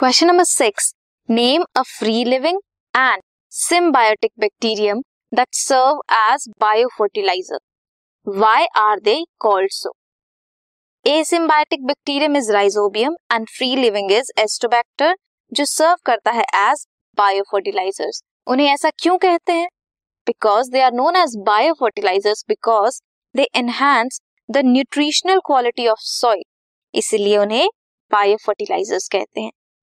Question number six name a free living and symbiotic bacterium that serve as bio fertilizer why are they called so a symbiotic bacterium is rhizobium and free living is azotobacter जो serve करता है as bio fertilisers उन्हें ऐसा क्यों कहते हैं? Because they are known as bio fertilizers because they enhance the nutritional quality of soil इसीलिए उन्हें बायो फर्टिलाइजर्स कहते हैं।